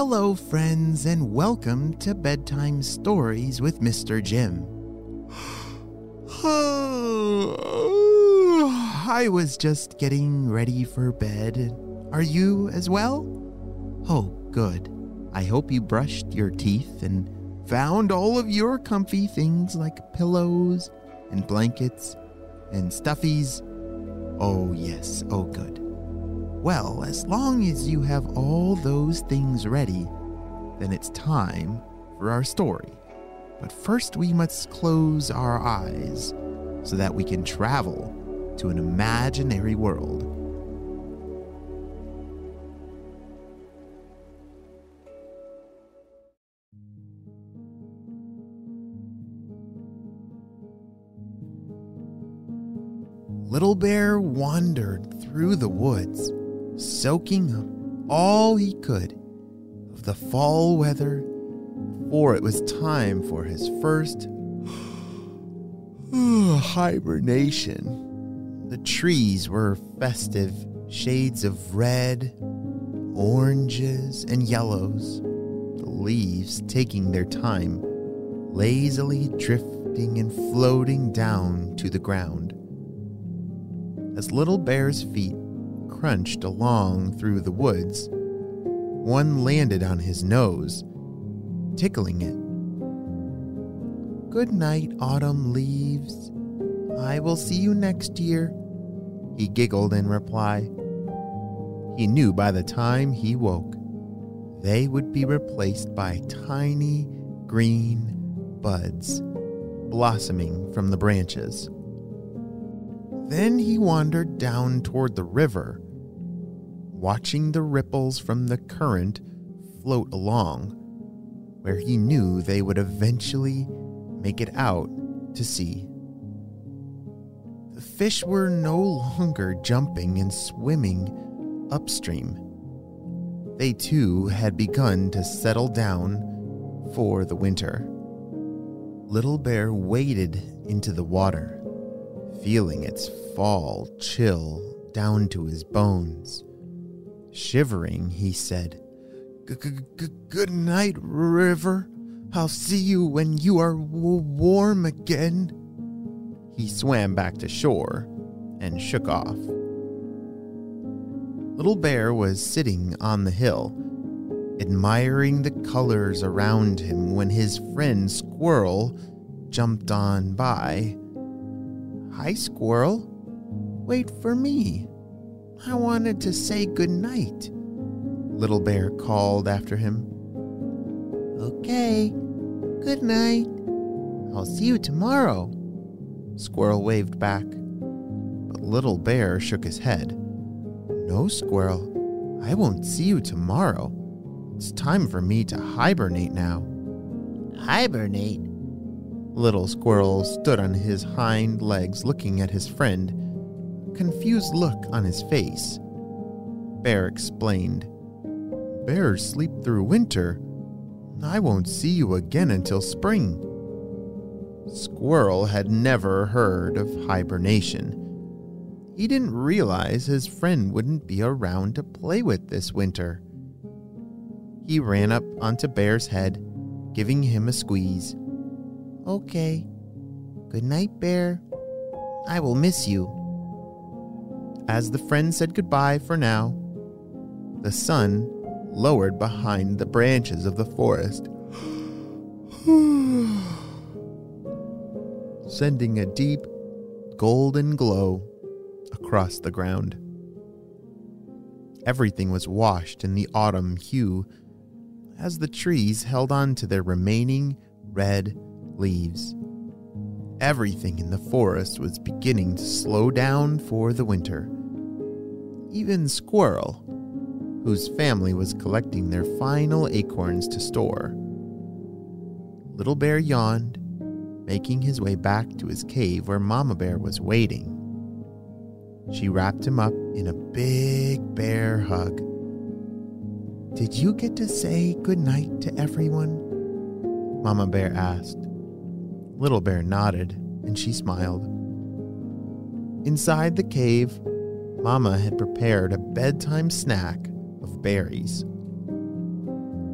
Hello, friends, and welcome to Bedtime Stories with Mr. Jim. I was just getting ready for bed. Are you as well? Oh, good. I hope you brushed your teeth and found all of your comfy things like pillows and blankets and stuffies. Oh, yes, oh, good. Well, as long as you have all those things ready, then it's time for our story. But first, we must close our eyes so that we can travel to an imaginary world. Little Bear wandered through the woods soaking up all he could of the fall weather before it was time for his first hibernation. The trees were festive shades of red, oranges, and yellows, the leaves taking their time, lazily drifting and floating down to the ground. As Little Bear's feet crunched along through the woods. One landed on his nose, tickling it. Good night, autumn leaves. I will see you next year, he giggled in reply. He knew by the time he woke, they would be replaced by tiny green buds blossoming from the branches. Then he wandered down toward the river watching the ripples from the current float along, where he knew they would eventually make it out to sea. The fish were no longer jumping and swimming upstream. They too had begun to settle down for the winter. Little Bear waded into the water, feeling its fall chill down to his bones. Shivering, he said, Good night, river. I'll see you when you are w- warm again. He swam back to shore and shook off. Little Bear was sitting on the hill, admiring the colors around him when his friend Squirrel jumped on by. Hi, Squirrel. Wait for me. I wanted to say good night, Little Bear called after him. Okay, good night. I'll see you tomorrow, Squirrel waved back. But Little Bear shook his head. No, Squirrel, I won't see you tomorrow. It's time for me to hibernate now. Hibernate? Little Squirrel stood on his hind legs looking at his friend confused look on his face. Bear explained, Bears sleep through winter. I won't see you again until spring. Squirrel had never heard of hibernation. He didn't realize his friend wouldn't be around to play with this winter. He ran up onto Bear's head, giving him a squeeze. Okay. Good night, Bear. I will miss you. As the friend said goodbye for now, the sun lowered behind the branches of the forest, sending a deep golden glow across the ground. Everything was washed in the autumn hue as the trees held on to their remaining red leaves. Everything in the forest was beginning to slow down for the winter even Squirrel, whose family was collecting their final acorns to store. Little Bear yawned, making his way back to his cave where Mama Bear was waiting. She wrapped him up in a big bear hug. Did you get to say good night to everyone? Mama Bear asked. Little Bear nodded, and she smiled. Inside the cave, Mama had prepared a bedtime snack of berries.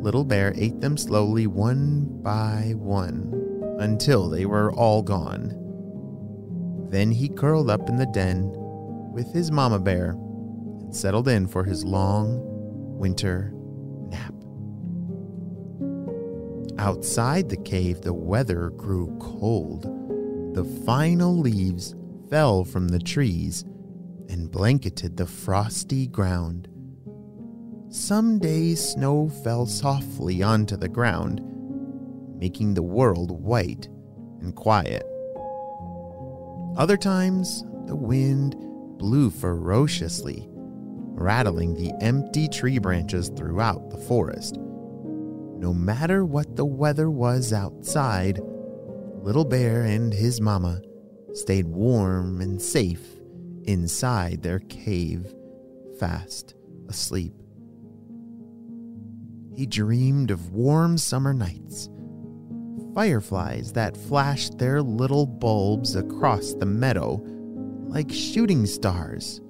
Little Bear ate them slowly one by one until they were all gone. Then he curled up in the den with his Mama Bear and settled in for his long winter Outside the cave, the weather grew cold. The final leaves fell from the trees and blanketed the frosty ground. Some days snow fell softly onto the ground, making the world white and quiet. Other times, the wind blew ferociously, rattling the empty tree branches throughout the forest. No matter what the weather was outside, Little Bear and his mama stayed warm and safe inside their cave, fast asleep. He dreamed of warm summer nights, fireflies that flashed their little bulbs across the meadow like shooting stars.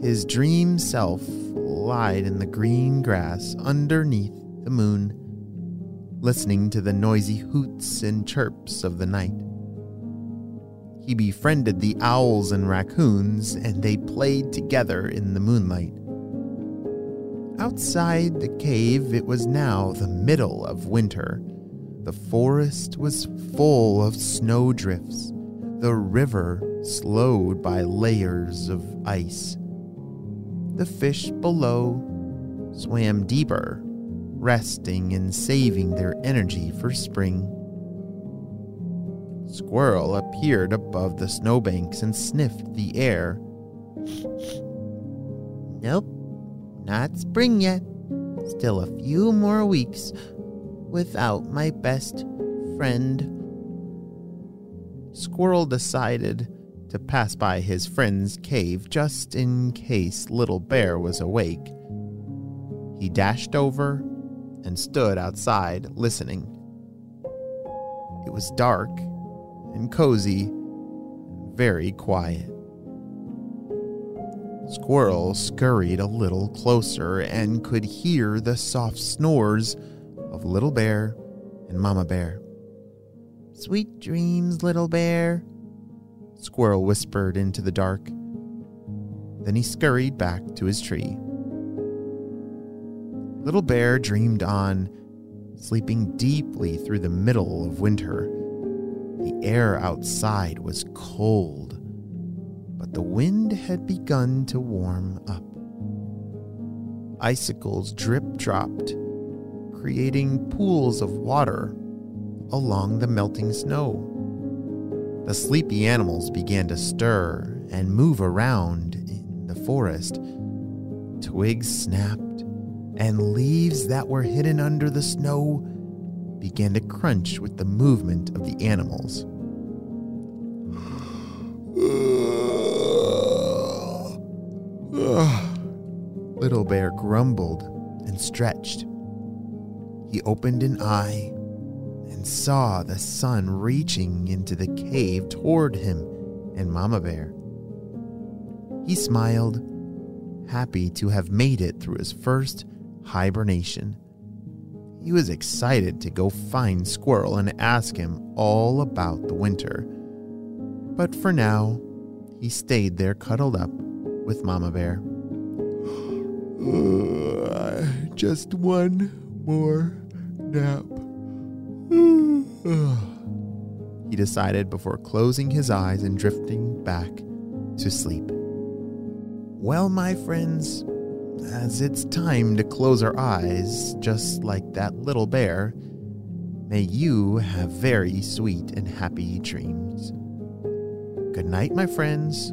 His dream self lied in the green grass underneath the moon, listening to the noisy hoots and chirps of the night. He befriended the owls and raccoons, and they played together in the moonlight. Outside the cave, it was now the middle of winter. The forest was full of snowdrifts, the river slowed by layers of ice. The fish below swam deeper, resting and saving their energy for spring. Squirrel appeared above the snowbanks and sniffed the air. Nope, not spring yet. Still a few more weeks without my best friend. Squirrel decided to pass by his friend's cave just in case Little Bear was awake. He dashed over and stood outside listening. It was dark and cozy, and very quiet. Squirrel scurried a little closer and could hear the soft snores of Little Bear and Mama Bear. Sweet dreams, Little Bear, Squirrel whispered into the dark. Then he scurried back to his tree. Little Bear dreamed on, sleeping deeply through the middle of winter. The air outside was cold, but the wind had begun to warm up. Icicles drip dropped, creating pools of water along the melting snow. The sleepy animals began to stir and move around in the forest. Twigs snapped, and leaves that were hidden under the snow began to crunch with the movement of the animals. Little Bear grumbled and stretched. He opened an eye and saw the sun reaching into the cave toward him and Mama Bear. He smiled, happy to have made it through his first hibernation. He was excited to go find Squirrel and ask him all about the winter. But for now, he stayed there cuddled up with Mama Bear. Uh, just one more nap. he decided before closing his eyes and drifting back to sleep. Well, my friends, as it's time to close our eyes, just like that little bear, may you have very sweet and happy dreams. Good night, my friends.